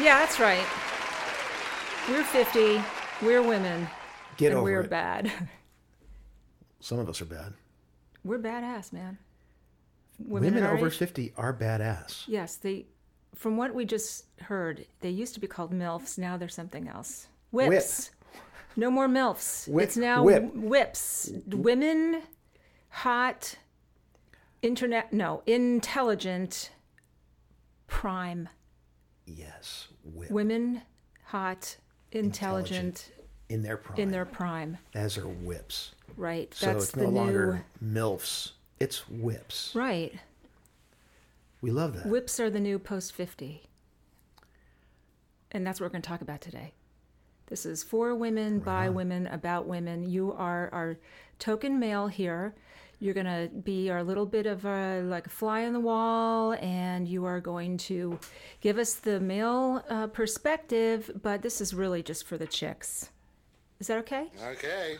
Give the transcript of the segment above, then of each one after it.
Yeah, that's right. We're 50. We're women. Get and over we're it. bad. Some of us are bad. we're badass, man. Women, our over age- 50 are badass. Yes, they. From what we just heard, they used to be called milfs. Now they're something else. Whips. No more milfs. Whip- it's now whip. whips. Women, hot, internet. No, intelligent, prime. Yes. Whip. Women, hot, intelligent, in their prime. in their prime. As are whips. Right. So That's it's the no new. longer MILFs. It's whips. Right. We love that. Whips are the new post 50. And that's what we're going to talk about today. This is for women, by women, about women. You are our token male here. You're going to be our little bit of a like a fly on the wall, and you are going to give us the male uh, perspective. But this is really just for the chicks. Is that okay? Okay.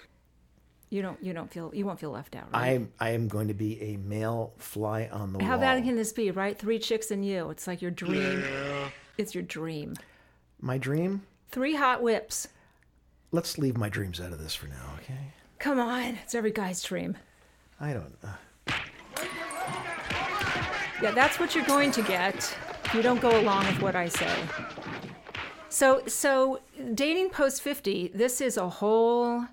You don't. You don't feel. You won't feel left out, right? I'm I am going to be a male fly on the How wall. How bad can this be, right? Three chicks and you. It's like your dream. Yeah. It's your dream. My dream? Three hot whips. Let's leave my dreams out of this for now, okay? Come on. It's every guy's dream. I don't uh, Yeah, that's what you're going to get if you don't go along with what I say. So, so dating post 50, this is a whole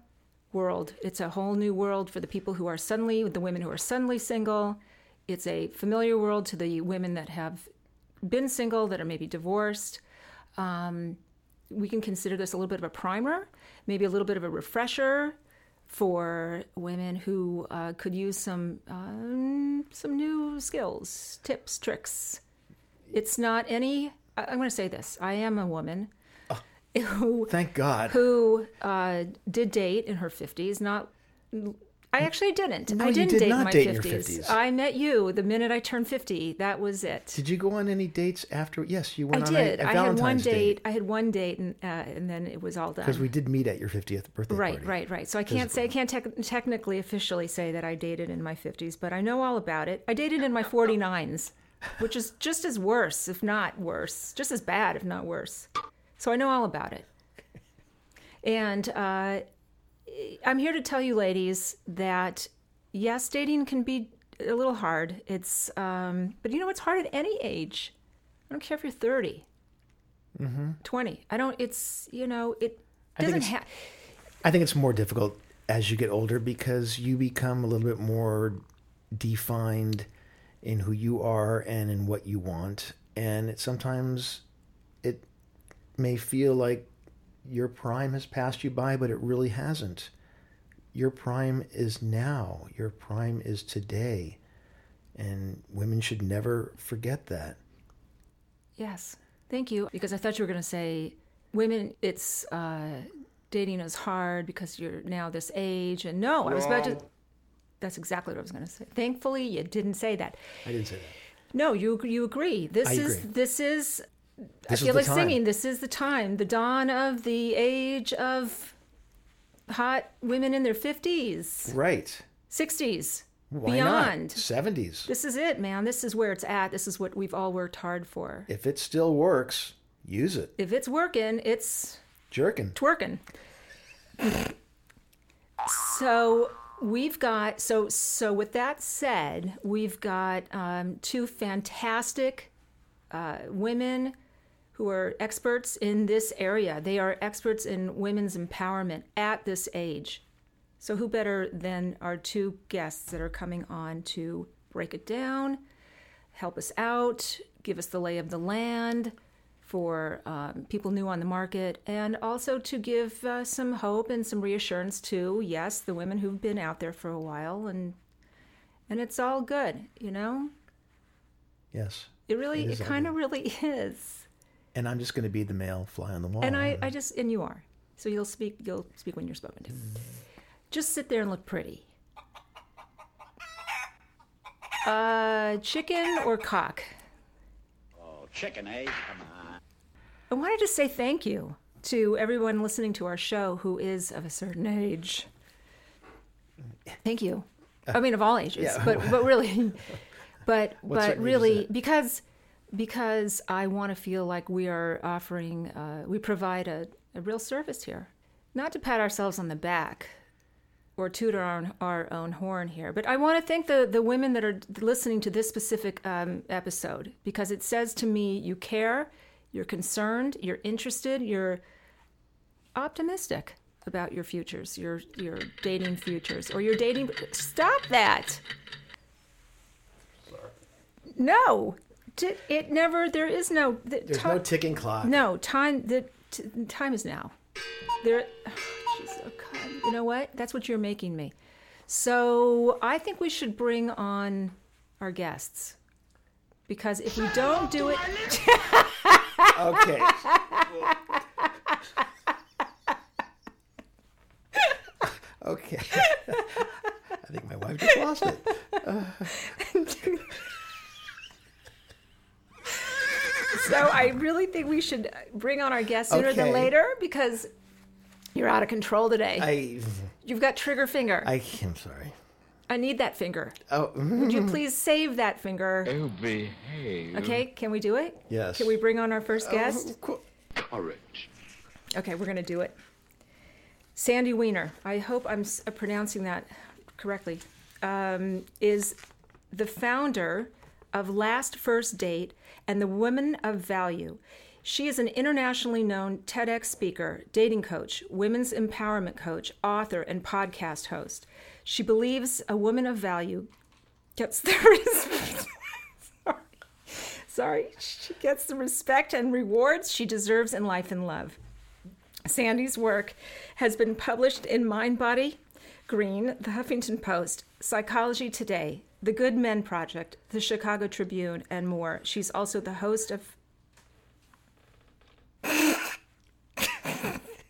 world. It's a whole new world for the people who are suddenly, the women who are suddenly single. It's a familiar world to the women that have been single, that are maybe divorced. Um, we can consider this a little bit of a primer, maybe a little bit of a refresher for women who uh, could use some um, some new skills, tips, tricks. It's not any. I- I'm going to say this. I am a woman who thank God. who uh, did date in her 50s. Not. I actually didn't. No, I didn't did date in my date in your 50s. 50s. I met you the minute I turned 50. That was it. Did you go on any dates after? Yes, you I went on did. a, a I had one Valentine's date. I had one date, and uh, and then it was all done. because we did meet at your 50th birthday Right, party. right, right. So I can't say I can't tec- technically officially say that I dated in my 50s, but I know all about it. I dated in my 49s, which is just as worse, if not worse, just as bad, if not worse. So I know all about it. And uh, I'm here to tell you, ladies, that yes, dating can be a little hard. It's, um, but you know, it's hard at any age. I don't care if you're 30, mm-hmm. 20. I don't. It's you know, it doesn't have. I think it's more difficult as you get older because you become a little bit more defined in who you are and in what you want. And it, sometimes it may feel like your prime has passed you by, but it really hasn't. Your prime is now, your prime is today. And women should never forget that. Yes. Thank you. Because I thought you were going to say, women, it's uh, dating is hard because you're now this age. And no, I was about to. That's exactly what I was going to say. Thankfully, you didn't say that. I didn't say that. No, you you agree. This I is agree. this is. This I feel like time. singing. This is the time, the dawn of the age of hot women in their fifties, Right. sixties, Why beyond. not? 70s. This is it, man. This is where it's at. This is what we've all worked hard for. If it still works, use it. If it's working, it's Jerkin. twerking. so we've got so so with that said, we've got um, two fantastic uh, women who are experts in this area. They are experts in women's empowerment at this age. So who better than our two guests that are coming on to break it down, help us out, give us the lay of the land for um, people new on the market, and also to give uh, some hope and some reassurance to yes, the women who've been out there for a while, and and it's all good, you know. Yes. It really, It it, kind of really is. And I'm just going to be the male fly on the wall. And I, I just and you are. So you'll speak you'll speak when you're spoken to. Just sit there and look pretty. Uh chicken or cock? Oh, chicken, eh? Come on. I wanted to say thank you to everyone listening to our show who is of a certain age. Thank you. I mean, of all ages, yeah. but but really, but What but certain is really that? because because I want to feel like we are offering, uh, we provide a, a real service here, not to pat ourselves on the back or toot our own, our own horn here, but I want to thank the the women that are listening to this specific um, episode because it says to me you care, you're concerned, you're interested, you're optimistic about your futures, your your dating futures, or your dating. Stop that. No, T- it never. There is no. The, There's no ticking clock. no time. The t- time is now. There. Oh God. You know what? That's what you're making me. So I think we should bring on our guests because if we don't do it, Okay. okay. I think my wife just lost it. So I really think we should bring on our guest sooner than later because you're out of control today. I, You've got trigger finger. I, I, I'm sorry. I need that finger. Oh, Would you please save that finger? Oh, behave. Okay, can we do it? Yes. Can we bring on our first guest? Courage. Okay, we're going to do it. Sandy Weiner, I hope I'm uh, pronouncing that correctly, um, is the founder of Last First Date and the Women of Value. She is an internationally known TEDx speaker, dating coach, women's empowerment coach, author, and podcast host. She believes a woman of value gets the res- sorry. sorry, she gets the respect and rewards she deserves in life and love. Sandy's work has been published in Mind Body, Green, The Huffington Post, Psychology Today, The Good Men Project, The Chicago Tribune, and more. She's also the host of.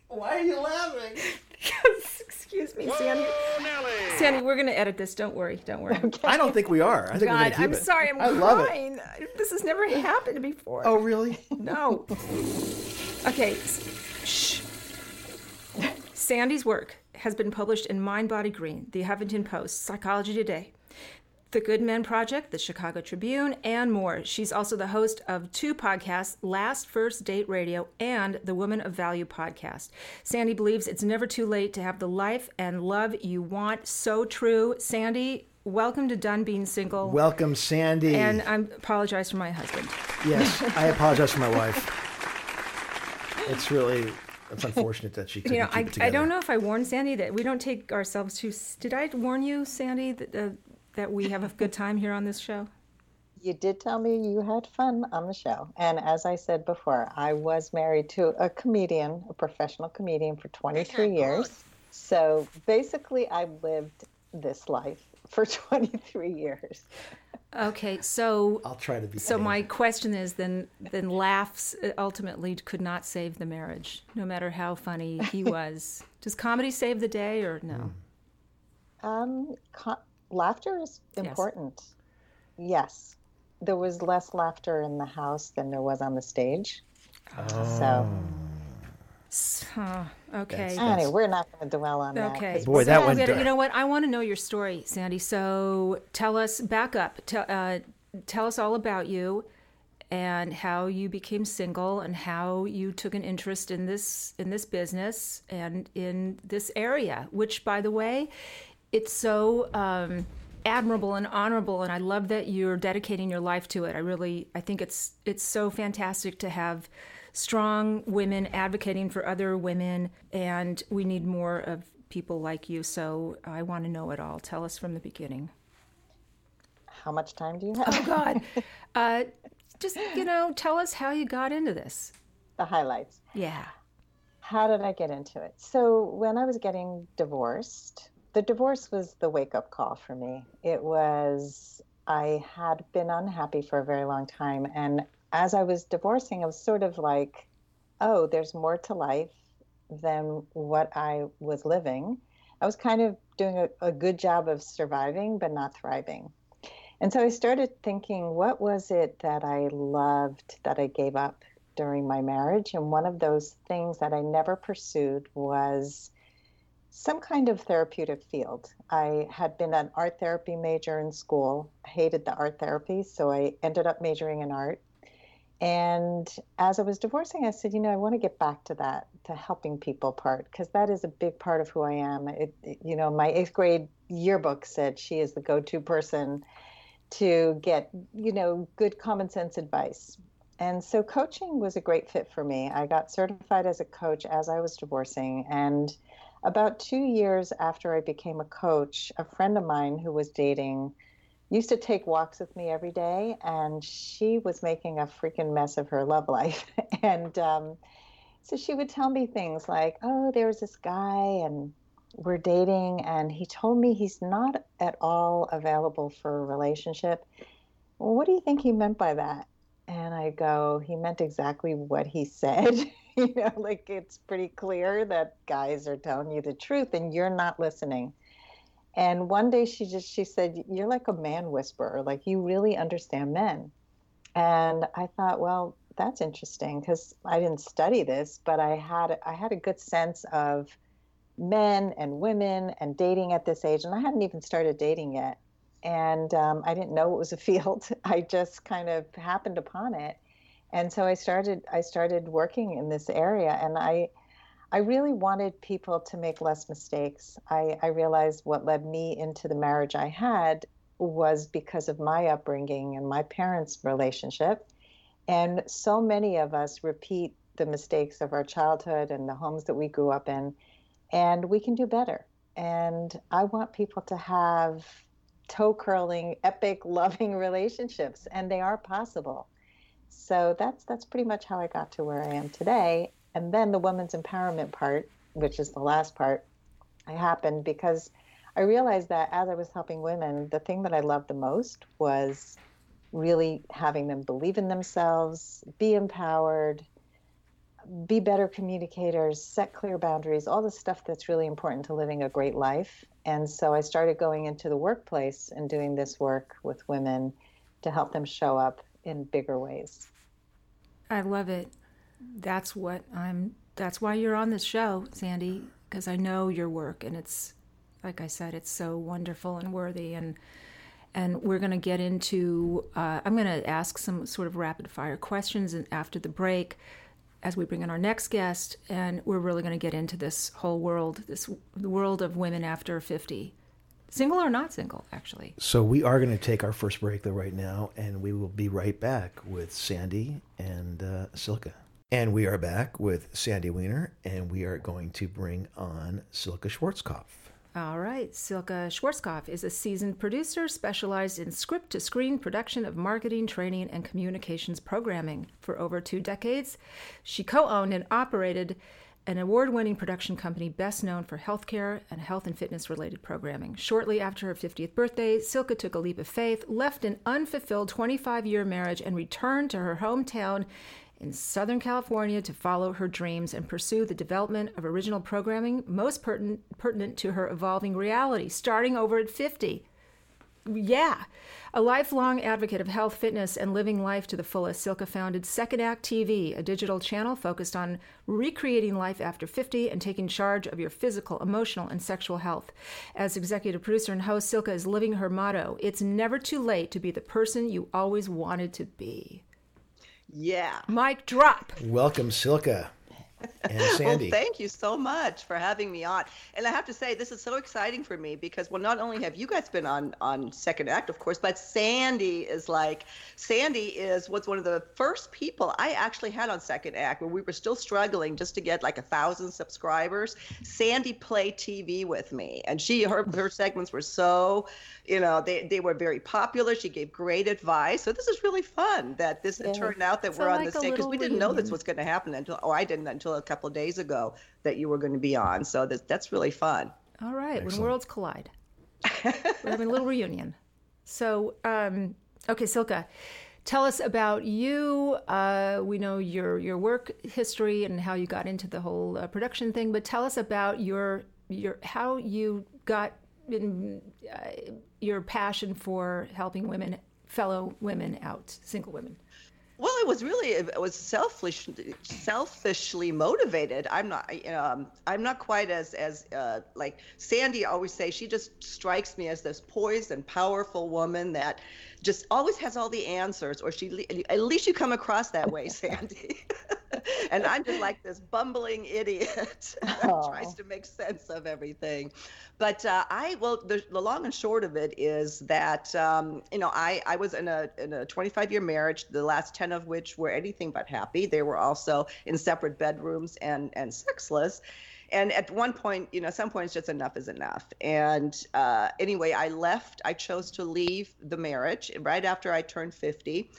Why are you laughing? Excuse me, Sandy. Sandy, we're going to edit this. Don't worry. Don't worry. I don't think we are. I think we're God, going to keep I'm it. sorry. I'm I love it. crying. This has never happened before. Oh, really? No. Okay. Shh. Sandy's work has been published in Mind Body Green, The Huffington Post, Psychology Today, The Good Men Project, The Chicago Tribune, and more. She's also the host of two podcasts, Last First Date Radio and the Woman of Value podcast. Sandy believes it's never too late to have the life and love you want. So true. Sandy, welcome to Done Being Single. Welcome, Sandy. and I apologize for my husband. yes, I apologize for my wife. It's really, it's unfortunate that she couldn't You know, I. I don't know if I warned Sandy that we don't take ourselves too. Did I warn you, Sandy, that uh, that we have a good time here on this show? You did tell me you had fun on the show. And as I said before, I was married to a comedian, a professional comedian for 23 years. So basically, I lived this life for 23 years. Okay, so I'll try to be. so my question is then then laughs uh, ultimately could not save the marriage, no matter how funny he was. Does comedy save the day or no? Um, co- laughter is important. Yes. There was less laughter in the house than there was on the stage. So, Huh, okay. anyway, we're not going to dwell on that. Okay. Boy, that So, went but dark. You know what? I want to know your story, Sandy. So tell us, back up. Tell, uh, tell us all about you and how you became single and how you took an interest in this in this business and in this area. Which, by the way, it's so um, admirable and honorable, and I love that you're dedicating your life to it. I really, I think it's it's so fantastic to have strong women advocating for other women, and we need more of people like you. So I want to know it all. Tell us from the beginning. How much time do you have? Oh God, uh, just you know, tell us how you got into this. the highlights. Yeah. How did I get into it? So, when I was getting divorced, the divorce was the wake up call for me. It was, I had been unhappy for a very long time, and as I was divorcing, I was sort of like, oh, there's more to life than what I was living. I was kind of doing a, a good job of surviving, but not thriving. And so I started thinking, what was it that I loved that I gave up during my marriage? And one of those things that I never pursued was some kind of therapeutic field. I had been an art therapy major in school, hated the art therapy, so I ended up majoring in art. And as I was divorcing, I said, you know, I want to get back to that, to helping people part, because that is a big part of who I am. It, it, you know, my eighth grade yearbook said she is the go to person to get, you know, good common sense advice. And so coaching was a great fit for me. I got certified as a coach as I was divorcing. And about two years after I became a coach, a friend of mine who was dating used to take walks with me every day, and she was making a freaking mess of her love life. and um, so she would tell me things like, Oh, there's this guy, and we're dating, and he told me he's not at all available for a relationship. Well, what do you think he meant by that? And I go, He meant exactly what he said. you know, like it's pretty clear that guys are telling you the truth and you're not listening. And one day she just she said, "You're like a man whisperer. Like you really understand men." And I thought, well, that's interesting because I didn't study this, but I had I had a good sense of men and women and dating at this age, and I hadn't even started dating yet, and um, I didn't know it was a field. I just kind of happened upon it, and so I started I started working in this area, and I I really wanted people to make less mistakes. I, I realized what led me into the marriage I had was because of my upbringing and my parents' relationship. And so many of us repeat the mistakes of our childhood and the homes that we grew up in, and we can do better. And I want people to have toe curling, epic, loving relationships, and they are possible. So that's that's pretty much how I got to where I am today. And then the women's empowerment part, which is the last part, happened because I realized that as I was helping women, the thing that I loved the most was really having them believe in themselves, be empowered, be better communicators, set clear boundaries, all the stuff that's really important to living a great life. And so I started going into the workplace and doing this work with women to help them show up in bigger ways. I love it that's what I'm that's why you're on this show, Sandy, because I know your work and it's like I said, it's so wonderful and worthy and and we're going to get into uh, i'm going to ask some sort of rapid fire questions and after the break as we bring in our next guest and we're really going to get into this whole world this the world of women after 50 single or not single actually so we are going to take our first break though right now and we will be right back with sandy and uh, silke and we are back with Sandy Weiner, and we are going to bring on Silke Schwarzkopf. All right. Silke Schwarzkopf is a seasoned producer specialized in script to screen production of marketing, training, and communications programming. For over two decades, she co owned and operated an award winning production company best known for healthcare and health and fitness related programming. Shortly after her 50th birthday, Silke took a leap of faith, left an unfulfilled 25 year marriage, and returned to her hometown in Southern California to follow her dreams and pursue the development of original programming most pertinent, pertinent to her evolving reality, starting over at 50. Yeah. A lifelong advocate of health, fitness, and living life to the fullest, Silke founded Second Act TV, a digital channel focused on recreating life after 50 and taking charge of your physical, emotional, and sexual health. As executive producer and host, Silke is living her motto It's never too late to be the person you always wanted to be. Yeah. Mic drop. Welcome, Silke. And Sandy. well, thank you so much for having me on. And I have to say, this is so exciting for me because, well, not only have you guys been on on Second Act, of course, but Sandy is like, Sandy is was one of the first people I actually had on Second Act when we were still struggling just to get like a thousand subscribers. Sandy played TV with me, and she her her segments were so you know they, they were very popular she gave great advice so this is really fun that this yeah. turned out that so we're on like the stage because we didn't know this was going to happen until or i didn't until a couple of days ago that you were going to be on so that, that's really fun all right Excellent. when worlds collide we're having a little reunion so um, okay silke tell us about you. Uh, we know your your work history and how you got into the whole uh, production thing, but tell us about your your how you got in, uh, your passion for helping women, fellow women out, single women. Well, it was really it was selfish, selfishly motivated. I'm not, um, I'm not quite as as uh, like Sandy always say. She just strikes me as this poised and powerful woman that just always has all the answers, or she at least you come across that way, Sandy. and I'm just like this bumbling idiot that tries to make sense of everything. But uh, I, well, the, the, long and short of it is that, um, you know, I, I was in a, in a 25 year marriage, the last 10 of which were anything but happy. They were also in separate bedrooms and, and sexless and at one point you know some points just enough is enough and uh, anyway i left i chose to leave the marriage right after i turned 50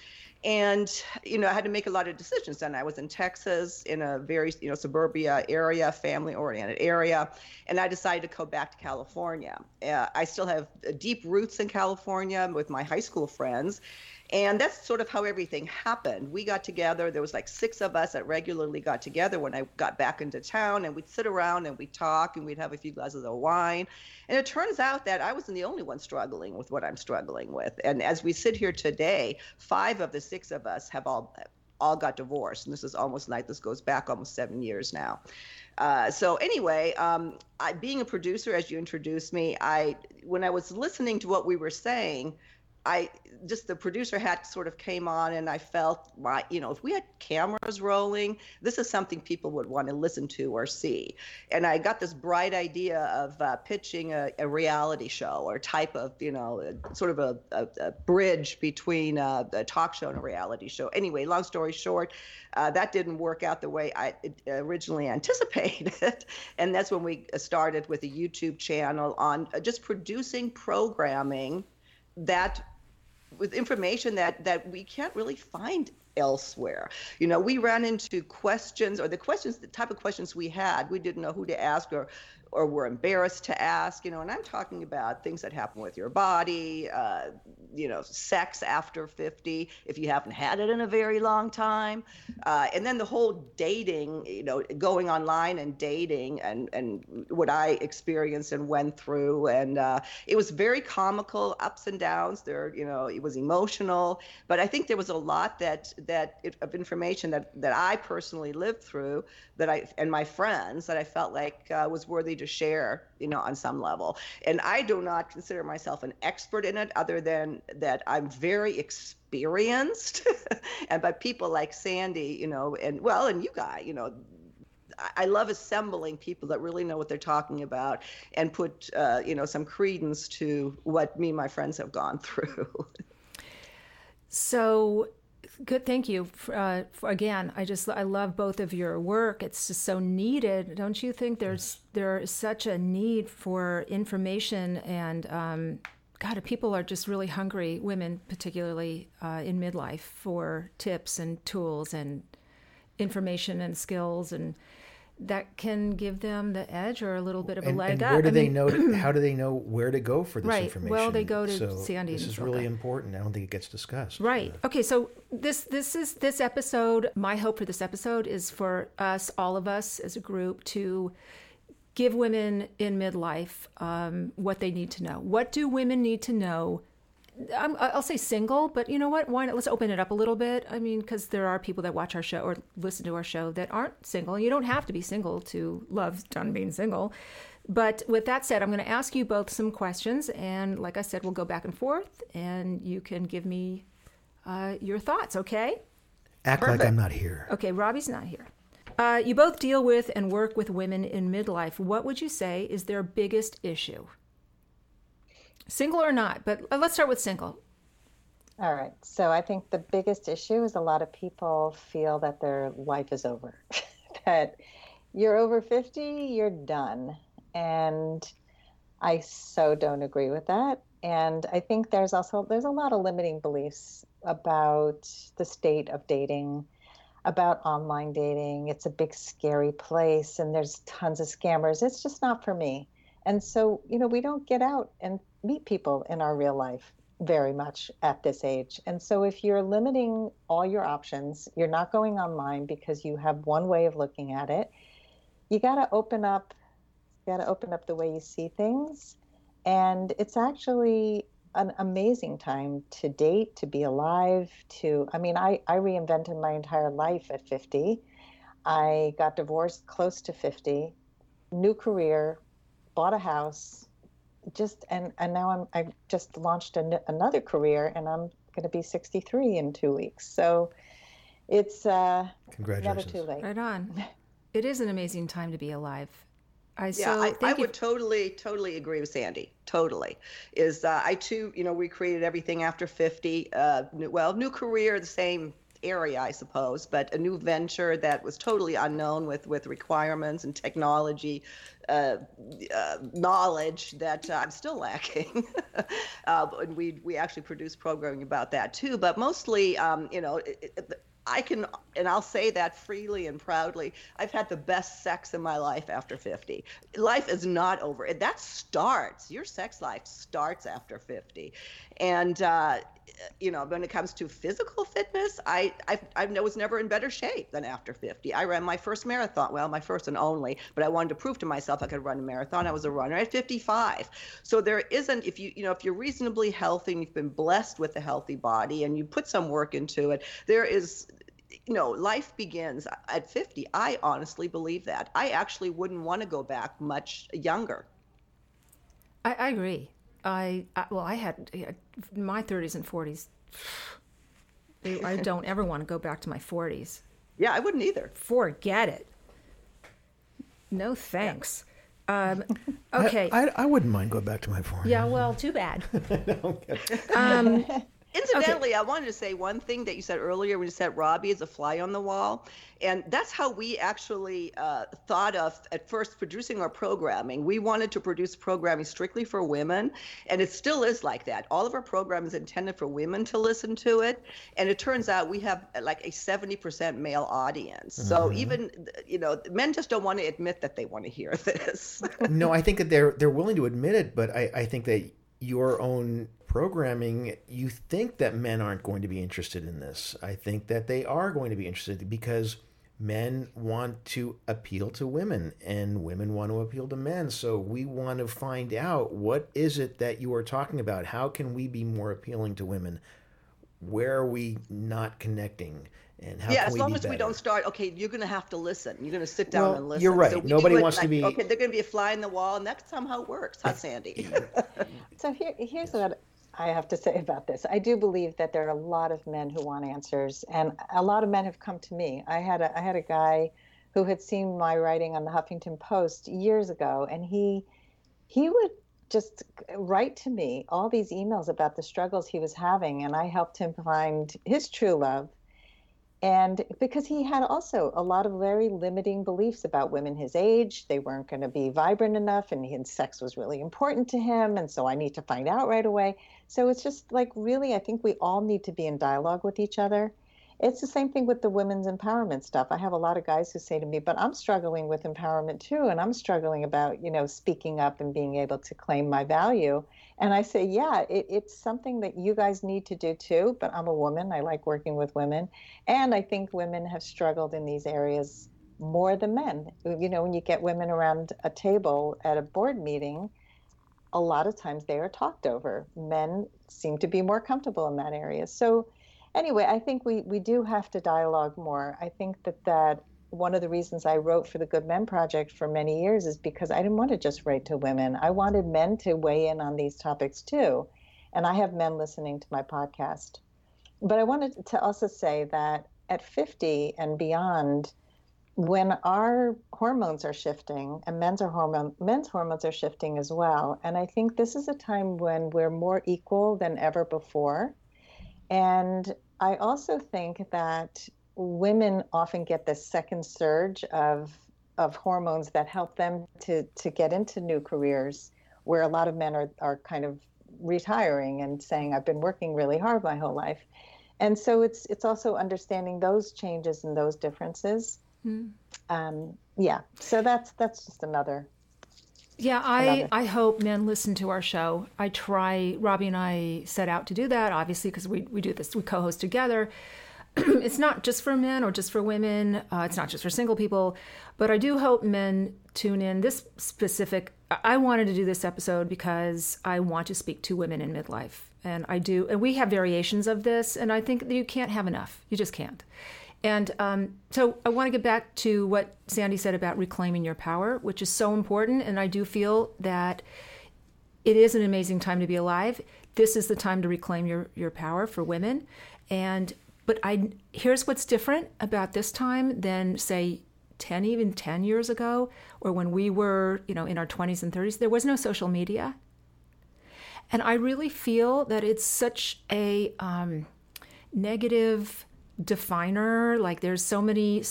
and you know i had to make a lot of decisions. And i was in texas in a very you know suburbia area family oriented area. And i decided to go back to california. Uh, i still have deep roots in california with my high school friends and that's sort of how everything happened. We got together. There was like six of us that regularly got together when I got back into town, and we'd sit around and we'd talk and we'd have a few glasses of wine. And it turns out that I wasn't the only one struggling with what I'm struggling with. And as we sit here today, five of the six of us have all all got divorced, and this is almost like this goes back almost seven years now. Uh, so anyway, um, I, being a producer, as you introduced me, I when I was listening to what we were saying, I just the producer hat sort of came on, and I felt my, you know, if we had cameras rolling, this is something people would want to listen to or see. And I got this bright idea of uh, pitching a, a, reality show or type of, you know, a, sort of a, a, a bridge between uh, a talk show and a reality show. Anyway, long story short, uh, that didn't work out the way I originally anticipated. and that's when we started with a YouTube channel on uh, just producing programming that with information that that we can't really find elsewhere. You know, we ran into questions or the questions, the type of questions we had, we didn't know who to ask or or were embarrassed to ask, you know, and I'm talking about things that happen with your body, uh, you know, sex after 50, if you haven't had it in a very long time. Uh, and then the whole dating, you know, going online and dating and, and what I experienced and went through. And uh, it was very comical, ups and downs. There, you know, it was emotional, but I think there was a lot that, that it, of information that, that I personally lived through that I, and my friends that I felt like uh, was worthy to share, you know, on some level. And I do not consider myself an expert in it, other than that I'm very experienced, and by people like Sandy, you know, and well, and you guys, you know, I love assembling people that really know what they're talking about and put, uh, you know, some credence to what me and my friends have gone through. so Good, thank you. Uh, for, again, I just I love both of your work. It's just so needed, don't you think? There's there is such a need for information, and um, God, people are just really hungry. Women, particularly uh, in midlife, for tips and tools and information and skills and that can give them the edge or a little bit of a and, leg and up. Where do I they mean, know? To, how do they know where to go for this right. information? Well, they go to so Sandy. This is really important. I don't think it gets discussed. Right. Uh, okay. So this this is this episode. My hope for this episode is for us, all of us as a group, to give women in midlife um, what they need to know. What do women need to know i will say single, but you know what? Why not? Let's open it up a little bit. I mean, because there are people that watch our show or listen to our show that aren't single. You don't have to be single to love done being single. But with that said, I'm going to ask you both some questions, and like I said, we'll go back and forth, and you can give me uh, your thoughts. Okay? Act Perfect. like I'm not here. Okay, Robbie's not here. Uh, you both deal with and work with women in midlife. What would you say is their biggest issue? Single or not, but uh, let's start with single. All right. So I think the biggest issue is a lot of people feel that their life is over, that you're over 50, you're done. And I so don't agree with that. And I think there's also there's a lot of limiting beliefs about the state of dating, about online dating. It's a big scary place and there's tons of scammers. It's just not for me. And so, you know, we don't get out and meet people in our real life. very much at this age. And so if you're limiting all your options, you're not going online because you have one way of looking at it. You got to open up you got to open up the way you see things. And it's actually an amazing time to date, to be alive, to I mean, I I reinvented my entire life at 50. I got divorced close to 50, new career, bought a house, just and and now I'm I just launched an, another career and I'm going to be 63 in 2 weeks. So it's uh Congratulations. never too late. Right on. It is an amazing time to be alive. I Yeah, so I, I would totally, totally agree with Sandy. Totally, is uh, I too, you know, recreated everything after fifty. Uh, new, well, new career, the same area, I suppose, but a new venture that was totally unknown with with requirements and technology. Uh, uh, knowledge that uh, I'm still lacking, uh, and we we actually produce programming about that too. But mostly, um, you know, it, it, I can, and I'll say that freely and proudly. I've had the best sex in my life after 50. Life is not over. That starts. Your sex life starts after 50, and uh, you know, when it comes to physical fitness, I I I was never in better shape than after 50. I ran my first marathon, well, my first and only, but I wanted to prove to myself I could run a marathon. I was a runner at 55. So there isn't, if you you know, if you're reasonably healthy and you've been blessed with a healthy body and you put some work into it, there is you know, life begins at 50. I honestly believe that. I actually wouldn't want to go back much younger. I, I agree. I, I well, I had yeah, my 30s and 40s. I I don't ever want to go back to my 40s. Yeah, I wouldn't either. Forget it. No thanks. Um, okay. I, I, wouldn't mind going back to my form. yeah. Well, too bad. no, um, Incidentally, I wanted to say one thing that you said earlier when you said Robbie is a fly on the wall. And that's how we actually uh, thought of at first producing our programming. We wanted to produce programming strictly for women, and it still is like that. All of our programming is intended for women to listen to it. And it turns out we have uh, like a 70% male audience. So even, you know, men just don't want to admit that they want to hear this. no, I think that they're they're willing to admit it, but I, I think that your own programming, you think that men aren't going to be interested in this. I think that they are going to be interested because men want to appeal to women and women want to appeal to men. So we want to find out what is it that you are talking about? How can we be more appealing to women? Where are we not connecting? And how yeah, can as we long be as we don't start, okay, you're going to have to listen. You're going to sit down Well, and listen. you're right. we Nobody do it wants to be- Okay, they're going to be a fly in the wall, and that's somehow it works, huh, Sandy? So here, here's what I have to say about this. I do believe that there are a lot of men who want answers, and a lot of men have come to me. I had a I had a guy who had seen my writing on the Huffington Post years ago, and he he would just write to me all these emails about the struggles he was having, and I helped him find his true love. And because he had also a lot of very limiting beliefs about women his age, they weren't going to be vibrant enough, and his sex was really important to him. And so I need to find out right away. So it's just like really, I think we all need to be in dialogue with each other. It's the same thing with the women's empowerment stuff. I have a lot of guys who say to me, but I'm struggling with empowerment too. And I'm struggling about, you know, speaking up and being able to claim my value. And I say, yeah, it, it's something that you guys need to do too. But I'm a woman. I like working with women. And I think women have struggled in these areas more than men. You know, when you get women around a table at a board meeting, a lot of times they are talked over. Men seem to be more comfortable in that area. So, anyway, I think we, we do have to dialogue more. I think that that one of the reasons I wrote for the Good Men Project for many years is because I didn't want to just write to women. I wanted men to weigh in on these topics too. And I have men listening to my podcast. But I wanted to also say that at 50 and beyond, when our hormones are shifting and men's are hormone men's hormones are shifting as well and i think this is a time when we're more equal than ever before and i also think that women often get this second surge of of hormones that help them to to get into new careers where a lot of men are are kind of retiring and saying i've been working really hard my whole life. And so it's it's also understanding those changes and those differences. Um, yeah. So that's that's just another Yeah, I, I, hope men listen to our show. I try, Robbie and I set out to do that, obviously, because we, we do this, we co host together. it's not just for men or just for women, uh, it's not just for single people, but I do hope men tune in. This specific, I wanted to do this episode because I want to speak to women in midlife. And I do, and we have variations of this, and I think you can't have enough. You just can't. And um, so I want to get back to what Sandy said about reclaiming your power, which is so important. And I do feel that it is an amazing time to be alive. This is the time to reclaim your, your power for women. And but I here's what's different about this time than say 10 even 10 years ago or when we were, you know, in our 20s and 30s. There was no social media. And I really feel that it's such a um, negative definer. Like there's so many.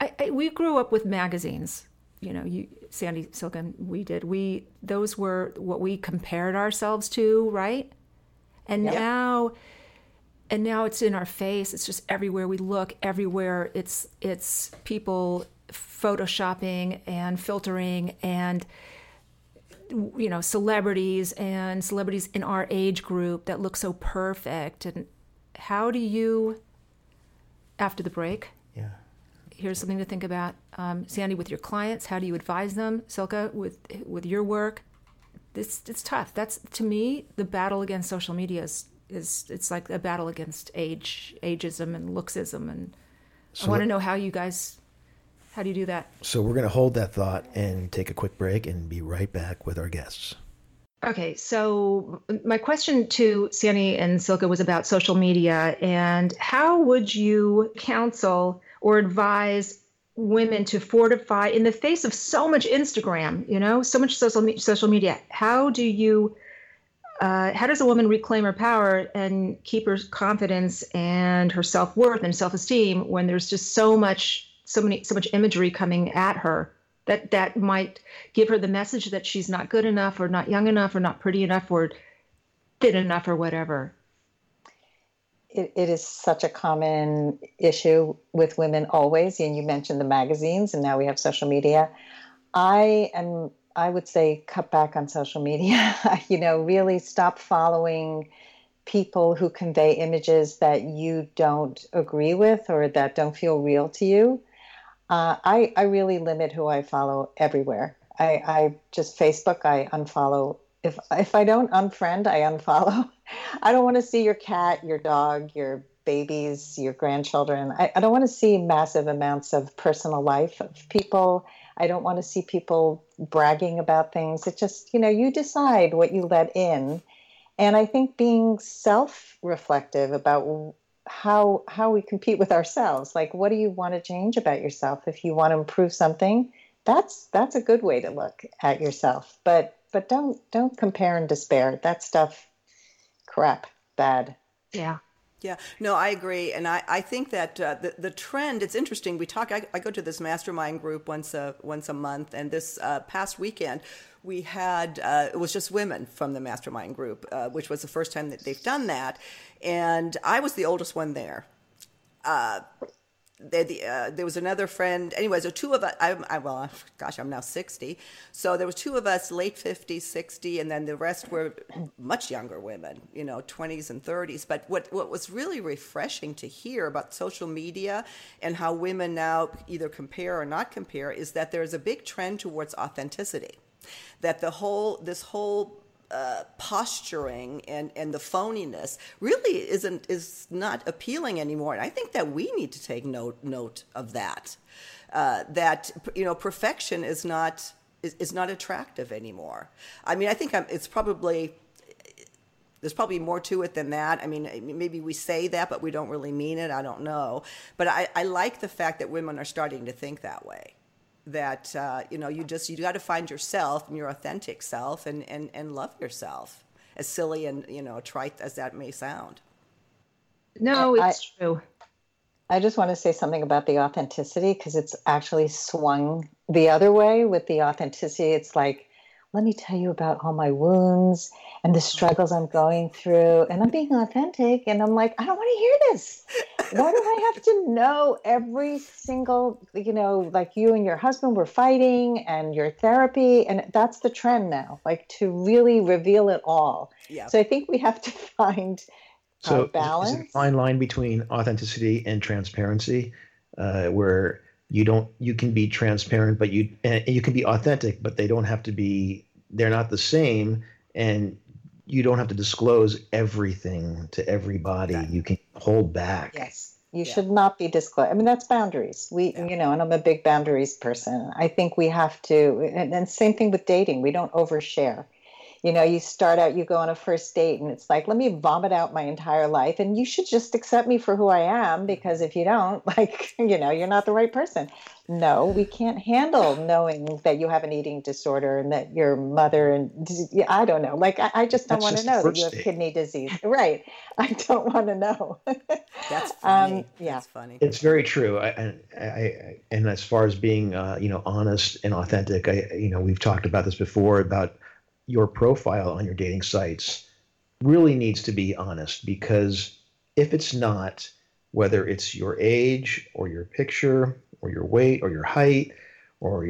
I, I, we grew up with magazines. You know, you Sandy Silken, we did. We those were what we compared ourselves to, right? And yep. now, and now it's in our face. It's just everywhere we look. Everywhere it's it's people photoshopping and filtering and you know celebrities and celebrities in our age group that look so perfect and how do you after the break. Yeah. Here's something to think about. Um, Sandy, with your clients, how do you advise them? Silke, with with your work, this it's tough. That's to me the battle against social media is, is it's like a battle against age ageism and looksism, and so I want to know how you guys how do you do that? So we're going to hold that thought and take a quick break and be right back with our guests. Okay, so my question to Sandy and Silke was about social media and how would you counsel or advise women to fortify in the face of so much Instagram, you know, so much social social media? How do you uh, how does a woman reclaim her power and keep her confidence and her self worth and self esteem when there's just so much so many so much imagery coming at her that that might give her the message that she's not good enough or not young enough or not pretty enough or fit enough or whatever. It, it is such a common issue with women always and you mentioned the magazines and now we have social media. I am i would say cut back on social media. You know really stop following people who convey images that you don't agree with or that don't feel real to you uh, I, I really limit who I follow everywhere. I, I just Facebook, I unfollow. If, if I don't unfriend, I unfollow. I don't want to see your cat, your dog, your babies, your grandchildren. I, I don't want to see massive amounts of personal life of people. I don't want to see people bragging about things. It just, you know, you decide what you let in. And I think being self reflective about how how we compete with ourselves. Like what do you want to change about yourself? If you want to improve something that's that's a good way to look at yourself. But but don't don't compare and despair. That stuff crap bad. Yeah yeah, no, I agree, and I, I think that uh, the the trend. It's interesting. We talk. I, I, go to this mastermind group once a once a month, and this uh, past weekend we had uh, it was just women from the mastermind group, uh, which was the first time that they've done that, and I was the oldest one there. Uh, the, uh, there was another friend. Anyway, so two of us. I, I, well, gosh, I'm now 60. So there was two of us, late 50s, 60, and then the rest were much younger women, you know, 20s and 30s. But what what was really refreshing to hear about social media and how women now either compare or not compare is that there's a big trend towards authenticity that the whole this whole uh, posturing and, and the phoniness really isn't is not appealing anymore. And I think that we need to take note note of that. Uh, that you know, perfection is not is, is not attractive anymore. I mean, I think I'm, it's probably there's probably more to it than that. I mean, maybe we say that, but we don't really mean it. I don't know. But I, I like the fact that women are starting to think that way that uh, you know you just you got to find yourself and your authentic self and, and and love yourself as silly and you know trite as that may sound. No it's I, true. I just want to say something about the authenticity because it's actually swung the other way with the authenticity. It's like let me tell you about all my wounds and the struggles I'm going through. And I'm being authentic. And I'm like, I don't want to hear this. Why do I have to know every single, you know, like you and your husband were fighting and your therapy? And that's the trend now, like to really reveal it all. Yeah. So I think we have to find So is- is balance. it a fine line between authenticity and transparency, uh, where you don't you can be transparent, but you and you can be authentic, but they don't have to be. They're not the same, and you don't have to disclose everything to everybody. You can hold back. Yes. You Yeah. should not be disclosed. I mean, that's boundaries. We, you know, and I'm a big boundaries person. I think we have to, and, and same thing with dating. We don't overshare. You know, you start out, you go on a first date, and it's like, let me vomit out my entire life, and you should just accept me for who I am, because if you don't, like, you know, you're not the right person. No, we can't handle knowing that you have an eating disorder and that your mother and yeah, I don't know. Like, I, I just don't want to know that you have date. kidney disease. Right. I don't want to know. That's Um, funny. yeah. That's funny. It's very true. I, I, I, and as far as being, uh, you know, honest and authentic, I, you know, we've talked about this before about your profile on your dating sites really needs to be honest because if it's not, whether it's your age or your picture or your weight or your height or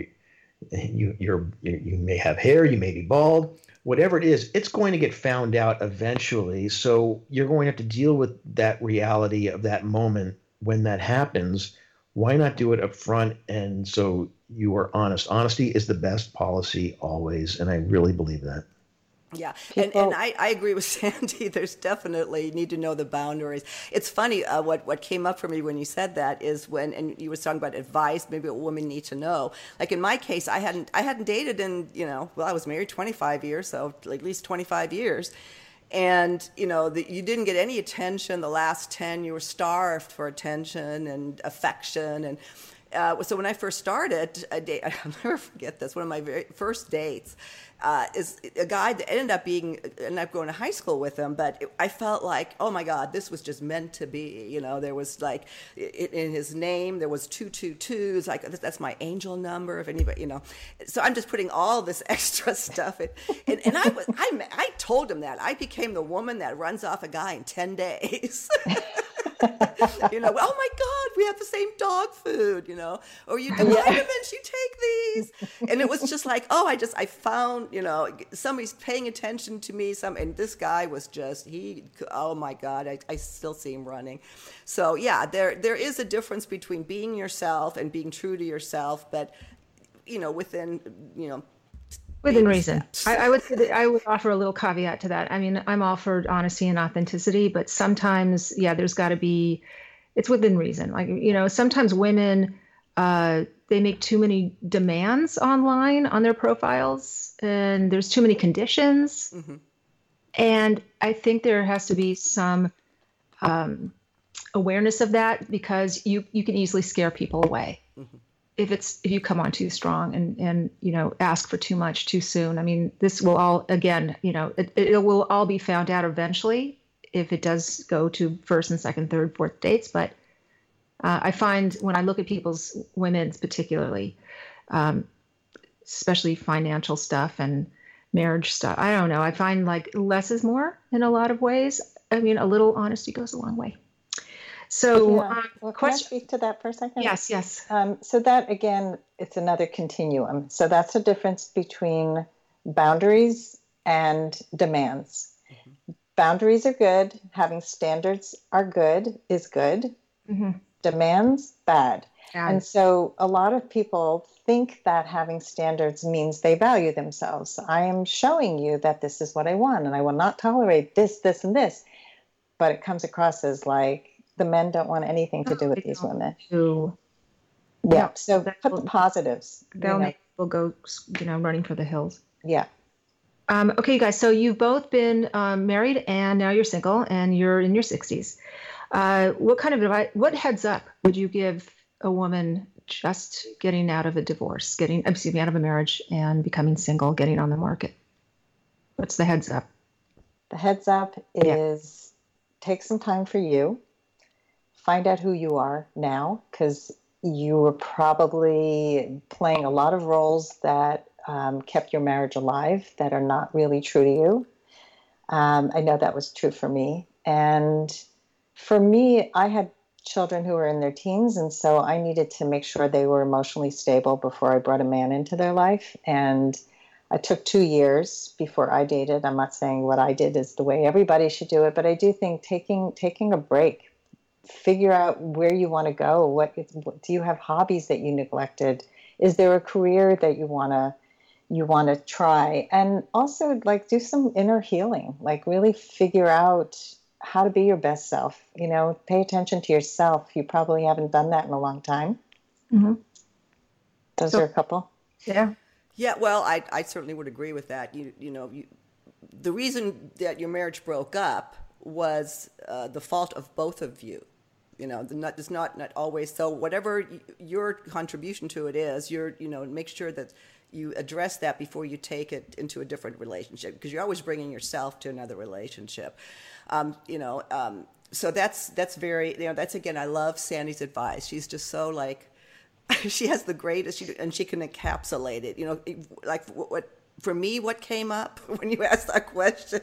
you you you may have hair, you may be bald, whatever it is, it's going to get found out eventually. So you're going to have to deal with that reality of that moment when that happens. Why not do it up front? And so you are honest. Honesty is the best policy always, and I really believe that. Yeah, and, People- and I, I agree with Sandy. There's definitely you need to know the boundaries. It's funny uh, what what came up for me when you said that is when and you were talking about advice, maybe what women need to know. Like in my case, I hadn't I hadn't dated in you know well I was married 25 years, so at least 25 years. And you know the, you didn't get any attention the last 10. You were starved for attention and affection and uh, so when I first started a I'll never forget this. One of my very first dates uh, is a guy that ended up being ended up going to high school with him. But it, I felt like, oh my God, this was just meant to be. You know, there was like i in his name there was two two twos. Like that's my angel number. If anybody, you know, so I'm just putting all this extra stuff in. And, and I was I I told him that I became the woman that runs off a guy in ten days. you know, oh my God, we have the same dog food, you know, or you do vitamins, you take these. And it was just like, oh, I just, I found, you know, somebody's paying attention to me. Some, and this guy was just, he, oh my God, I, I still see him running. So yeah, there, there is a difference between being yourself and being true to yourself, but, you know, within, you know, within reason. I, I would say that I would offer a little caveat to that. I mean, I'm all for honesty and authenticity, but sometimes, yeah, there's got to be. It's within reason. Like you know, sometimes women uh, they make too many demands online on their profiles, and there's too many conditions. And I think there has to be some um, awareness of that because you you can easily scare people away if it's if you come on too strong and and you know ask for too much too soon i mean this will all again you know it, it will all be found out eventually if it does go to first and second third fourth dates. But uh, i find when i look at people's women's particularly um, especially financial stuff and marriage stuff i don't know i find like less is more in a lot of ways. I mean a little honesty goes a long way so Yeah. um, Well, can I question speak to that for a second? yes yes Um, so that again, it's another continuum. So that's the difference between boundaries and demands. Boundaries are good. Having standards are good. Is good. Mhm. Demands bad. Yeah. And so a lot of people think that having standards means they value themselves. I am showing you that this is what I want, and I will not tolerate this, this, and this. But it comes across as like the men don't want anything to do with these women. to Yeah. Yeah, So put the positives. you they'll know. make people go you know running for the hills Yeah. um, okay you guys so you've both been um, married and now you're single and you're in your 60s uh, what kind of advice what heads up would you give a woman just getting out of a divorce getting excuse me out of a marriage and becoming single getting on the market what's the heads up The heads up Yeah. is take some time for you. Find out who you are now because you were probably playing a lot of roles that um, kept your marriage alive that are not really true to you. Um, I know that was true for me. And for me, I had children who were in their teens, and so I needed to make sure they were emotionally stable before I brought a man into their life. And I took two years before I dated. I'm not saying what I did is the way everybody should do it, but I do think taking taking a break, figure out where you want to go. What, what do you have hobbies that you neglected? Is there a career that you want to you want to try? And also like do some inner healing. Like really figure out how to be your best self. You know, pay attention to yourself. You probably haven't done that in a long time. Mm-hmm. Those So- are a couple. Yeah. Yeah, well, I, I certainly would agree with that. You, you know, you, the reason that your marriage broke up was uh, the fault of both of you. You know, the not, it's not, not always so. Whatever y- your contribution to it is, you're, you know, make sure that you address that before you take it into a different relationship because you're always bringing yourself to another relationship. Um, you know, um, so that's that's very, you know, that's again, I love Sandy's advice. She's just so like she has the greatest she, and she can encapsulate it you know like what, what for me what came up when you asked that question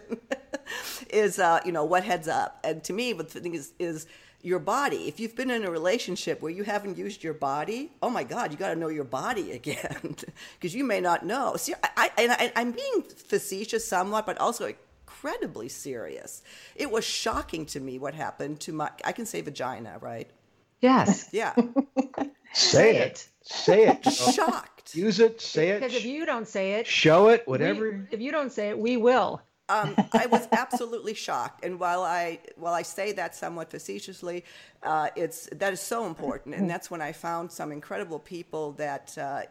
is uh, you know what heads up and to me the thing is is your body if you've been in a relationship where you haven't used your body oh my god you got to know your body again because you may not know see I, I, and I, i'm being facetious somewhat but also incredibly serious it was shocking to me what happened to my i can say vagina right Yes. yeah Say it. Say it. shocked Use it. Say it. Because if you don't say it, Show it. we- Whatever. if you don't say it, we will. Um, I was absolutely shocked. And while I while I say that somewhat facetiously, uh, it's that is so important. And that's when I found some incredible people that. Uh,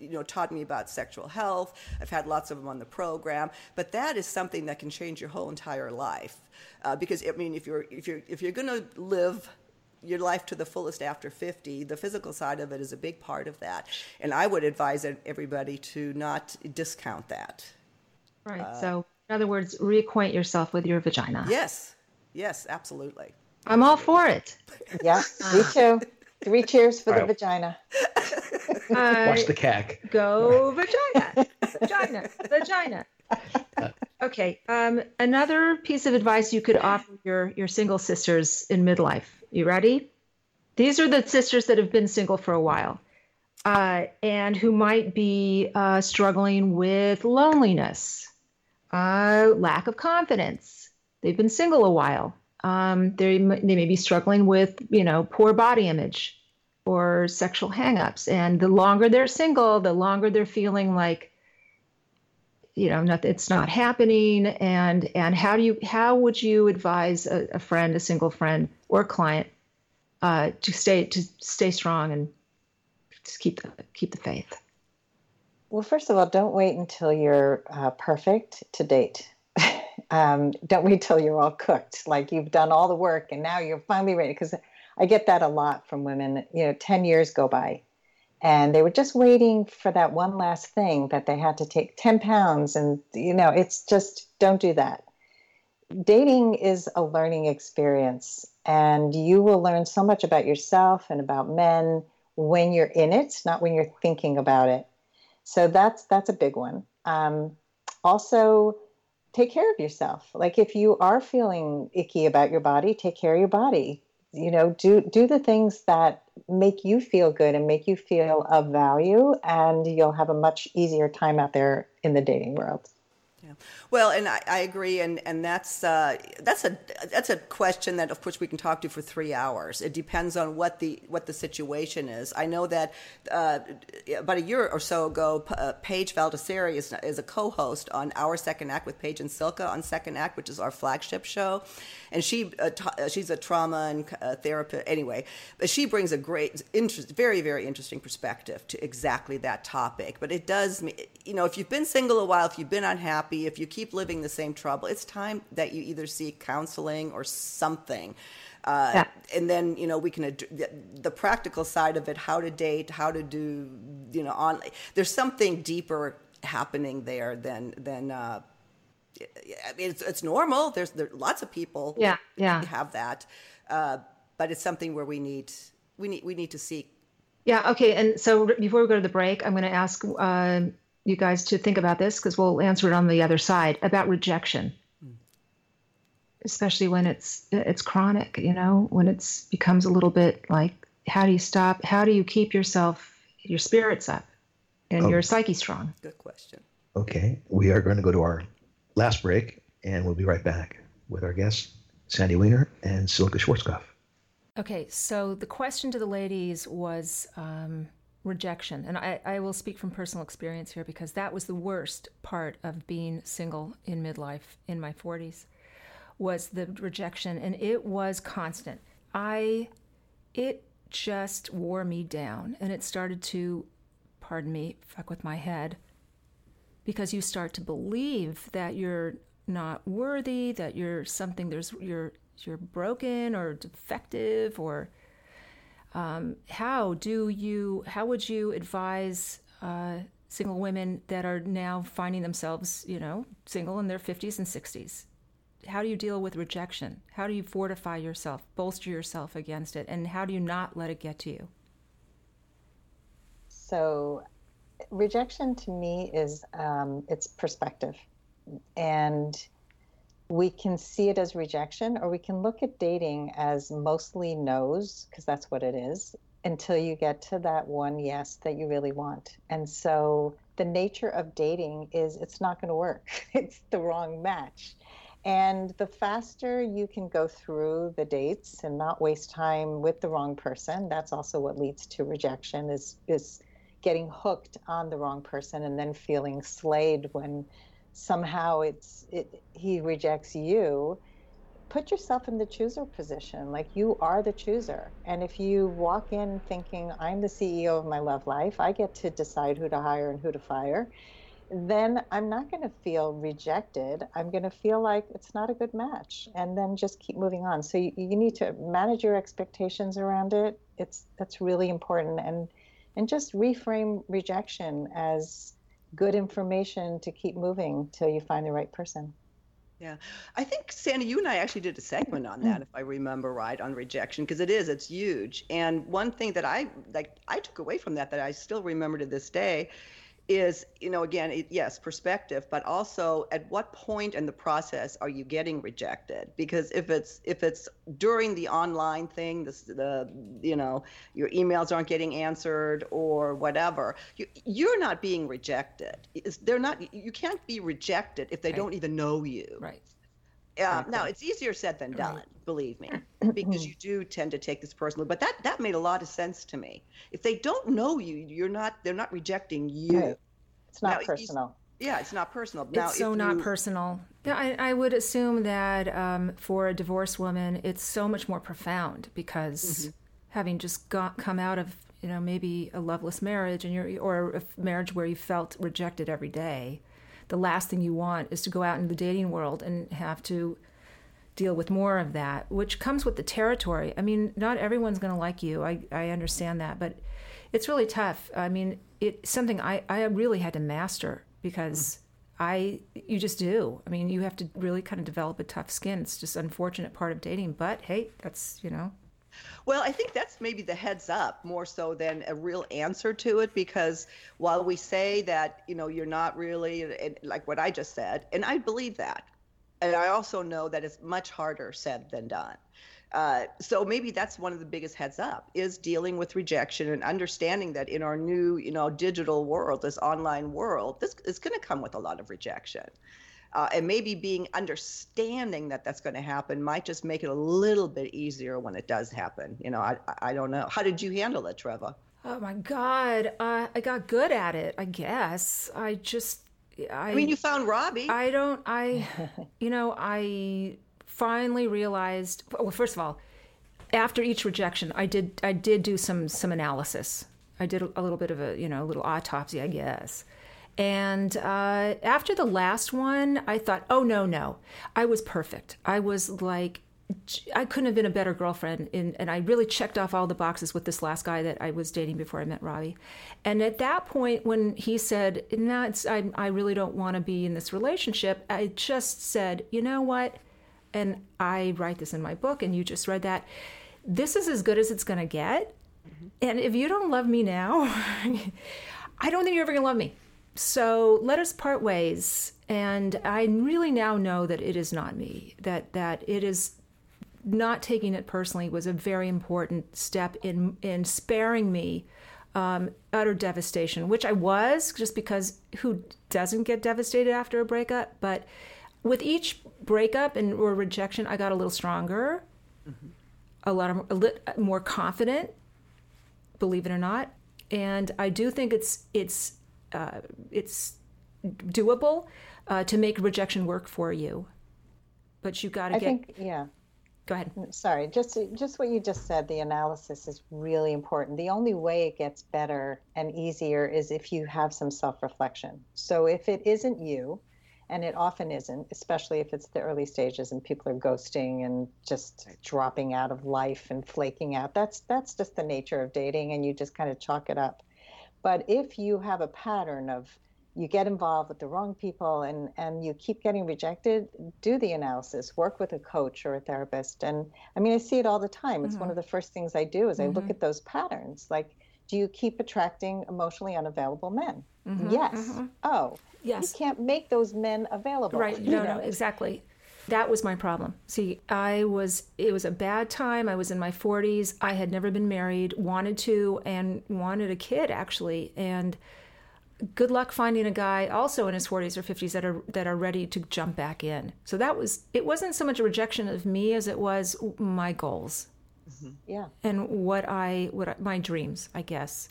you know, taught me about sexual health. I've had lots of them on the program, but that is something that can change your whole entire life. Uh, because I mean, if you're if you're if you're going to live your life to the fullest after 50 the physical side of it is a big part of that and i would advise everybody to not discount that Right. Uh, so, in other words, reacquaint yourself with your vagina. yes yes absolutely I'm all for it. Yeah, me too. Three cheers for the Right. vagina. Uh, Watch the cack. Go vagina, vagina, vagina. Okay. Um, another piece of advice you could offer your your single sisters in midlife. You ready? These are the sisters that have been single for a while, uh, and who might be uh, struggling with loneliness, uh, lack of confidence. They've been single a while. Um, they they may be struggling with you know poor body image or sexual hangups. And the longer they're single, the longer they're feeling like, you know, not, it's not happening. And and how do you how would you advise a, a friend, a single friend or client, uh, to stay to stay strong and just keep the keep the faith? Well, first of all, don't wait until you're uh, perfect to date. um, don't wait till you're all cooked, like you've done all the work and now you're finally ready. Because I get that a lot from women. You know, 10 years go by and they were just waiting for that one last thing that they had to take 10 pounds. And, you know, it's just don't do that. Dating is a learning experience, and you will learn so much about yourself and about men when you're in it, not when you're thinking about it. So that's that's a big one. Um, also, take care of yourself. Like if you are feeling icky about your body, take care of your body. You know, do do the things that make you feel good and make you feel of value, and you'll have a much easier time out there in the dating world. Yeah. Well, and I, I agree, and and that's uh, that's a that's a question that, of course, we can talk to for three hours. It depends on what the what the situation is. I know that uh, about a year or so ago, uh, Paige Valdeseri is, is a co-host on Our Second Act with Paige and Silke on Second Act, which is our flagship show, and she uh, ta- she's a trauma and uh, therapist anyway, but she brings a great, interest, very very interesting perspective to exactly that topic. But it does, you know, if you've been single a while, if you've been unhappy, if you keep living the same trouble, it's time that you either seek counseling or something. Uh, Yeah. And then you know we can ad- the, the practical side of it, how to date, how to do, you know, on. There's something deeper happening there than than. Uh, I mean, it's, it's normal. There's there, lots of people Yeah, yeah. have that, uh, but it's something where we need we need we need to seek. Yeah. Okay. And so before we go to the break, I'm going to ask uh, you guys to think about this because we'll answer it on the other side about rejection, especially when it's it's chronic. You know, when it's becomes a little bit like, how do you stop? How do you keep yourself your spirits up and Oh. your psyche strong? Good question. Okay, we are going to go to our last break, and we'll be right back with our guests, Sandy Weiner and Silke Schwarzkopf. Okay, so the question to the ladies was um, rejection. And I, I will speak from personal experience here because that was the worst part of being single in midlife in my 40s was the rejection and it was constant. I it just wore me down and it started to pardon me, fuck with my head because you start to believe that you're not worthy, that you're something there's you're you're broken or defective or um, how do you how would you advise uh, single women that are now finding themselves you know single in their 50s and 60s how do you deal with rejection? How do you fortify yourself bolster yourself against it and how do you not let it get to you? So, rejection to me is um, it's perspective, and we can see it as rejection, or we can look at dating as mostly no's, because that's what it is, until you get to that one yes that you really want. And so, the nature of dating is it's not going to work. It's the wrong match. And the faster you can go through the dates and not waste time with the wrong person, that's also what leads to rejection is is getting hooked on the wrong person and then feeling slayed when somehow it's it, he rejects you put yourself in the chooser position. Like you are the chooser. And if you walk in thinking i'm the ceo of my love life. I get to decide who to hire and who to fire then i'm not going to feel rejected. I'm going to feel like it's not a good match. And then just keep moving on. So you, you need to manage your expectations around it. It's that's really important. And and just reframe rejection as good information to keep moving till you find the right person. Yeah, I think Sandy, you and I actually did a segment on that, mm. if I remember right, on rejection, because it is, it's huge. And one thing that I like, I took away from that that I still remember to this day, is you know again, it, yes, perspective, but also at what point in the process are you getting rejected? Because if it's if it's during the online thing, this the you know your emails aren't getting answered or whatever, you, you're not being rejected. It's, they're not. You can't be rejected if they Right. don't even know you. right Yeah, now it's easier said than done, believe me, because you do tend to take this personally. But that that made a lot of sense to me. If they don't know you, you're not. They're not rejecting you. Right. It's not Now, if you- personal. Yeah, it's not personal. Now, it's so if not you- personal. Yeah, I, I would assume that um, for a divorced woman, it's so much more profound because Mm-hmm. having just got come out of you know maybe a loveless marriage and you're or a marriage where you felt rejected every day, the last thing you want is to go out in the dating world and have to deal with more of that, which comes with the territory. I mean, not everyone's going to like you. I, I understand that, but it's really tough. I mean, it's something I, I really had to master because I you just do. I mean, you have to really kind of develop a tough skin. It's just unfortunate part of dating, but hey, that's you know. Well, I think that's maybe the heads up more so than a real answer to it because while we say that, you know, you're not really like what I just said, and I believe that. And I also know that it's much harder said than done. Uh, so maybe that's one of the biggest heads up is dealing with rejection and understanding that in our new, you know, digital world, this online world, this is going to come with a lot of rejection. Uh, and maybe being understanding that that's going to happen might just make it a little bit easier when it does happen. You know, I I don't know. How did you handle it, Trevor? Oh my God, uh, I got good at it. I guess I just. I, I mean, you found Robbie. I don't. I, you know, I finally realized. Well, first of all, after each rejection, I did. I did do some some analysis. I did a, a little bit of a you know a little autopsy, I guess. And uh, after the last one, I thought, oh no, no, I was perfect. I was like, I couldn't have been a better girlfriend. In, and I really checked off all the boxes with this last guy that I was dating before I met Robbie. And at that point, when he said, no, it's, I, I really don't want to be in this relationship, I just said, you know what? And I write this in my book, and you just read that. This is as good as it's going to get. And if you don't love me now, I don't think you're ever going to love me. So let us part ways. And I really now know that it is not me. That that it is not taking it personally was a very important step in in sparing me um, utter devastation, which I was just because who doesn't get devastated after a breakup? But with each breakup and or rejection, I got a little stronger, mm-hmm. a lot of, a more confident, believe it or not. And I do think it's it's uh, it's doable uh, to make rejection work for you, but you got to get. I think, yeah. Go ahead. Mm, sorry, just just what you just said. The analysis is really important. The only way it gets better and easier is if you have some self-reflection. So if it isn't you, and it often isn't, especially if it's the early stages and people are ghosting and just dropping out of life and flaking out. That's that's just the nature of dating, and you just kind of chalk it up. But if you have a pattern of you get involved with the wrong people and and you keep getting rejected do the analysis work with a coach or a therapist and i mean i see it all the time it's mm-hmm. one of the first things i do is mm-hmm. i look mm-hmm. at those patterns like do you keep attracting emotionally unavailable men mm-hmm. yes mm-hmm. oh yes you can't make those men available right no know? no exactly that was my problem see i was it was a bad time i was in my 40s i had never been married wanted to and wanted a kid actually and good luck finding a guy also in his 40s or 50s that are that are ready to jump back in. So that was it wasn't so much a rejection of me as it was my goals. Mm-hmm. Yeah. And what I what I, my dreams, I guess.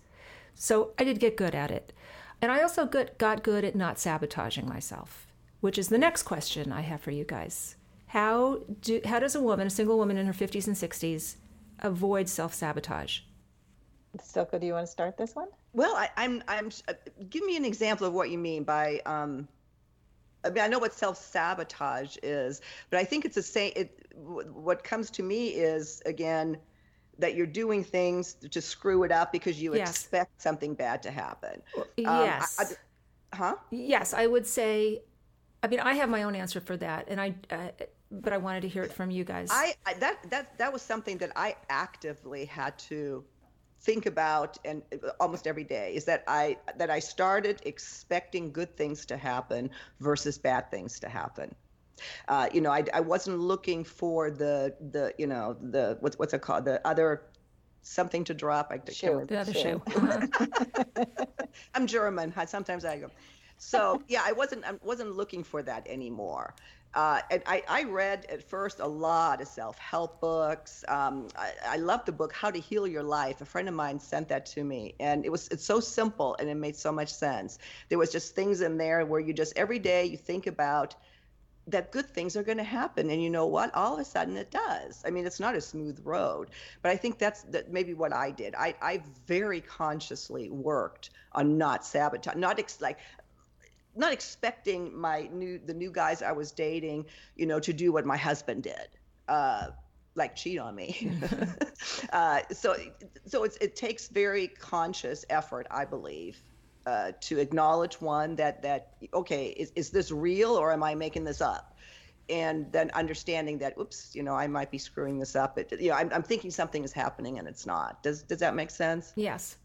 So I did get good at it. And I also got got good at not sabotaging myself, which is the next question I have for you guys. How do how does a woman, a single woman in her 50s and 60s, avoid self-sabotage? Silke, do you want to start this one? Well, I, am I'm, I'm. Uh, give me an example of what you mean by. Um, I mean, I know what self sabotage is, but I think it's the same. It, what comes to me is again that you're doing things to screw it up because you yes. expect something bad to happen. Yes. Um, I, I, huh? Yes, I would say. I mean, I have my own answer for that, and I. Uh, but I wanted to hear it from you guys. I, I that that that was something that I actively had to think about and almost every day is that I that I started expecting good things to happen versus bad things to happen. Uh, you know, I, I wasn't looking for the the you know the what's what's it called the other something to drop. I shoe. The other shoe. I'm German. Sometimes I go. So yeah, I wasn't I wasn't looking for that anymore. Uh, and I, I, read at first a lot of self-help books. Um, I, I love the book How to Heal Your Life. A friend of mine sent that to me, and it was it's so simple and it made so much sense. There was just things in there where you just every day you think about that good things are going to happen, and you know what? All of a sudden it does. I mean, it's not a smooth road, but I think that's that maybe what I did. I, I very consciously worked on not sabotage, not ex- like not expecting my new the new guys I was dating, you know, to do what my husband did. Uh, like cheat on me. uh, so so it takes very conscious effort, I believe, uh, to acknowledge one that that okay, is, is this real or am I making this up? And then understanding that, oops, you know, I might be screwing this up. It, you know, I'm, I'm thinking something is happening and it's not. Does does that make sense? Yes.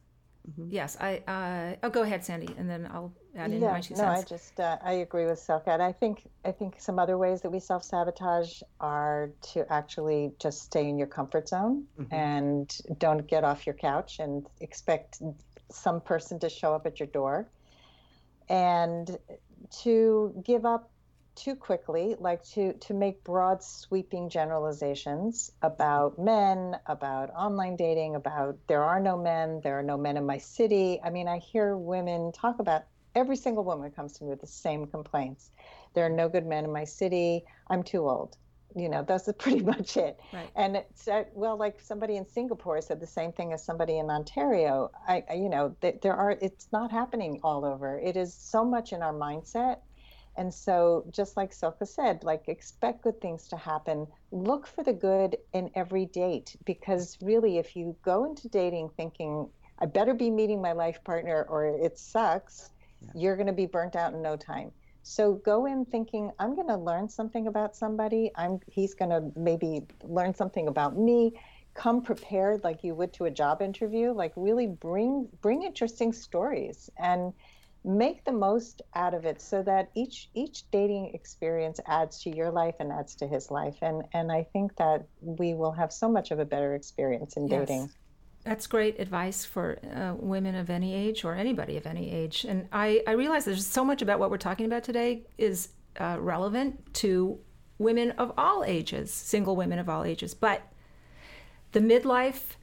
Mm-hmm. Yes, I. Uh, oh, go ahead, Sandy, and then I'll add in yeah, my two no, I just uh, I agree with Silke. I think I think some other ways that we self sabotage are to actually just stay in your comfort zone mm-hmm. and don't get off your couch and expect some person to show up at your door, and to give up too quickly, like to to make broad sweeping generalizations about men, about online dating, about there are no men, there are no men in my city. I mean, I hear women talk about every single woman comes to me with the same complaints. There are no good men in my city. I'm too old. You know, that's pretty much it. Right. And it's uh, well, like somebody in Singapore said the same thing as somebody in Ontario. I, I you know, th- there are. It's not happening all over. It is so much in our mindset and so, just like Silke said, like expect good things to happen. Look for the good in every date because really, if you go into dating thinking, I better be meeting my life partner or it sucks, yeah. you're going to be burnt out in no time. So go in thinking, I'm going to learn something about somebody. I'm he's going to maybe learn something about me. Come prepared like you would to a job interview. Like really bring bring interesting stories and make the most out of it so that each each dating experience adds to your life and adds to his life and and I think that we will have so much of a better experience in Yes. dating. That's great advice for uh, women of any age or anybody of any age. And I, I realize there's so much about what we're talking about today is uh, relevant to women of all ages, single women of all ages. But the midlife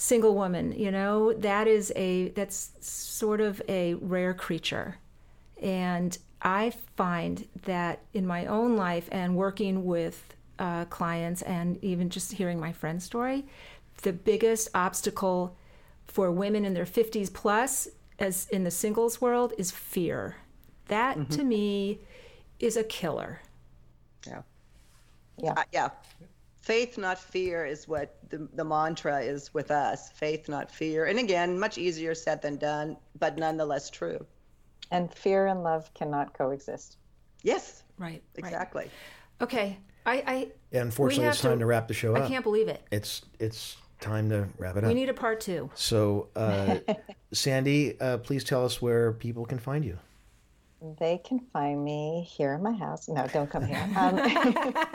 single woman, you know, that is a that's sort of a rare creature. And I find that in my own life and working with uh, clients and even just hearing my friend's story, the biggest obstacle for women in their 50s plus, as in the singles world, is fear. That to me is a killer. Yeah. Yeah. Uh, yeah. Faith, not fear, is what the, the mantra is with us. Faith, not fear. And again, much easier said than done, but nonetheless true. And fear and love cannot coexist. Yes, Right. right. exactly. Okay. I, I Yeah, unfortunately, it's time to- to, wrap the show up I can't believe it. It's it's time to wrap it up. We need a part two. so, uh, Sandy, uh, please tell us where people can find you. They can find me here in my house. No, don't come here. Um,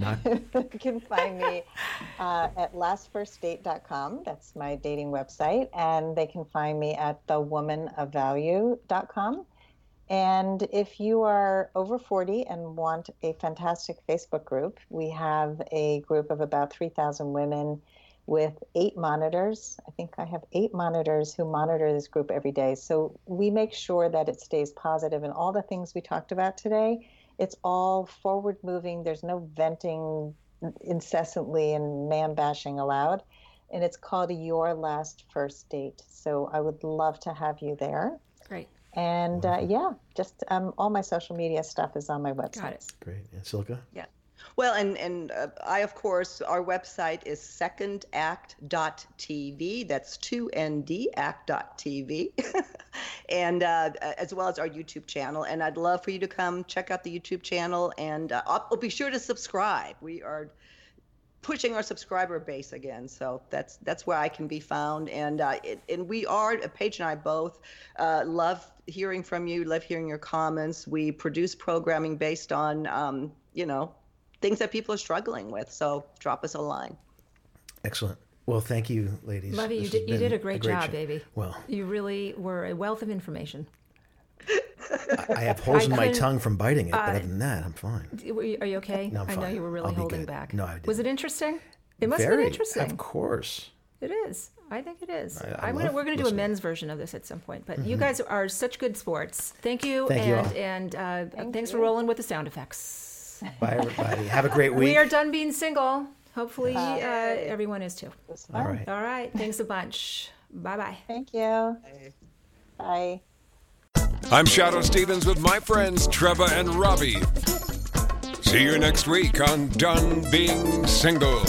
Not you can find me uh, at lastfirstdate.com. That's my dating website. And they can find me at thewomanofvalue.com. And if you are over 40 and want a fantastic Facebook group, we have a group of about 3,000 women with eight monitors. I think I have eight monitors who monitor this group every day. So we make sure that it stays positive and all the things we talked about today. It's all forward moving. There's no venting incessantly and man bashing allowed. And it's called Your Last First Date. So I would love to have you there. Great. And uh, yeah, just um, all my social media stuff is on my website. Got it. great. And Silke? Yeah. Well, and and uh, I of course our website is secondact.tv. That's two nd act.tv, and uh, as well as our YouTube channel. And I'd love for you to come check out the YouTube channel, and uh, I'll, be sure to subscribe. We are pushing our subscriber base again. So that's that's where I can be found, and uh, it, and we are Paige and I both uh, love hearing from you, love hearing your comments. We produce programming based on um, you know things that people are struggling with. So drop us a line. Excellent. Well, thank you, ladies. Love you. You did, you did been a great, job, show. baby. Well, You really were a wealth of information. I, I have holes I in my tongue from biting it, but uh, other than that, I'm fine. Are you okay? No, I'm fine. I know you were really holding good. back. No, I didn't. Was it interesting? It must Very, have been interesting. Of course. It is. I think it is. I- I am gonna, we're going to do a men's version of this at some point. But you guys are such good sports. Thank you. Thank you and all. and uh, thanks for rolling with the sound effects. Bye, everybody. Have a great week. We are done being single. Hopefully, uh, everyone is too. It was All fun. right. All right. Thanks a bunch. Bye bye. Thank you. Bye. I'm Shadoe Stevens with my friends Trevor and Robbie. See you next week on Done Being Single.